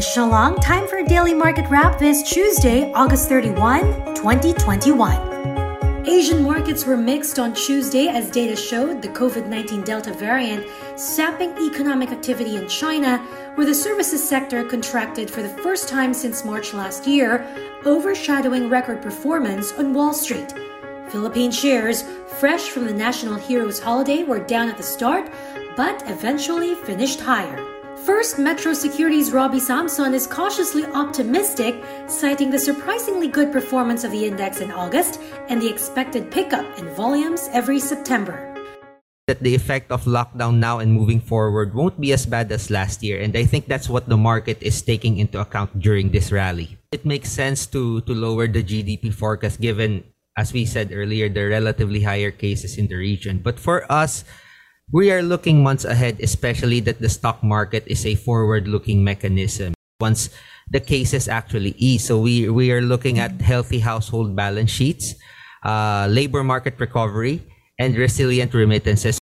Michelle Ong. Time for a daily market wrap this Tuesday, August 31, 2021. Asian markets were mixed on Tuesday as data showed the COVID 19 Delta variant sapping economic activity in China, where the services sector contracted for the first time since March last year, overshadowing record performance on Wall Street. Philippine shares, fresh from the National Heroes holiday, were down at the start, but eventually finished higher. First, Metro Securities' Robbie Samson is cautiously optimistic, citing the surprisingly good performance of the index in August and the expected pickup in volumes every September. That the effect of lockdown now and moving forward won't be as bad as last year, and I think that's what the market is taking into account during this rally. It makes sense to, to lower the GDP forecast given, as we said earlier, the relatively higher cases in the region. But for us, we are looking months ahead, especially that the stock market is a forward-looking mechanism. Once the cases actually ease, so we we are looking at healthy household balance sheets, uh, labor market recovery, and resilient remittances.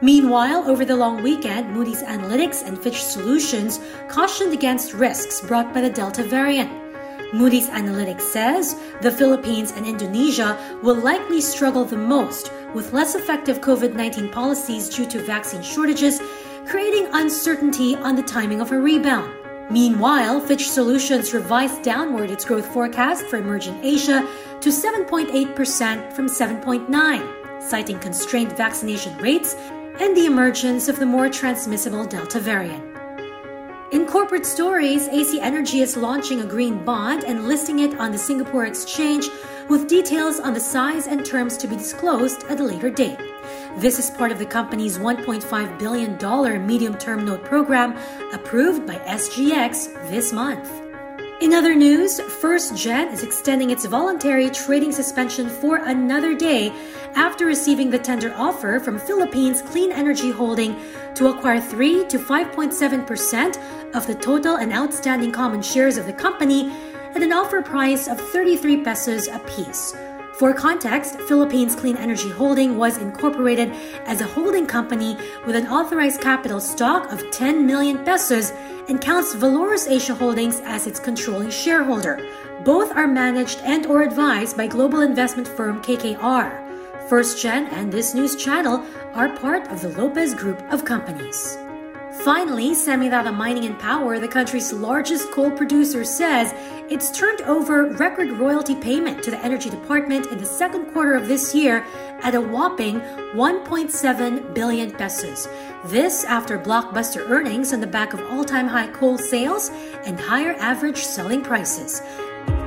Meanwhile, over the long weekend, Moody's Analytics and Fitch Solutions cautioned against risks brought by the Delta variant. Moody's Analytics says the Philippines and Indonesia will likely struggle the most with less effective COVID 19 policies due to vaccine shortages, creating uncertainty on the timing of a rebound. Meanwhile, Fitch Solutions revised downward its growth forecast for emerging Asia to 7.8% from 7.9, citing constrained vaccination rates and the emergence of the more transmissible Delta variant. Corporate stories, AC Energy is launching a green bond and listing it on the Singapore Exchange with details on the size and terms to be disclosed at a later date. This is part of the company's $1.5 billion medium term note program approved by SGX this month. In other news, First Gen is extending its voluntary trading suspension for another day after receiving the tender offer from Philippines Clean Energy Holding to acquire 3 to 5.7% of the total and outstanding common shares of the company at an offer price of 33 pesos apiece. For context, Philippines Clean Energy Holding was incorporated as a holding company with an authorized capital stock of 10 million pesos and counts Valorous Asia Holdings as its controlling shareholder. Both are managed and or advised by global investment firm KKR. First Gen and this news channel are part of the Lopez Group of companies. Finally, Semirara Mining and Power, the country's largest coal producer, says it's turned over record royalty payment to the Energy Department in the second quarter of this year at a whopping 1.7 billion pesos. This after blockbuster earnings on the back of all-time high coal sales and higher average selling prices.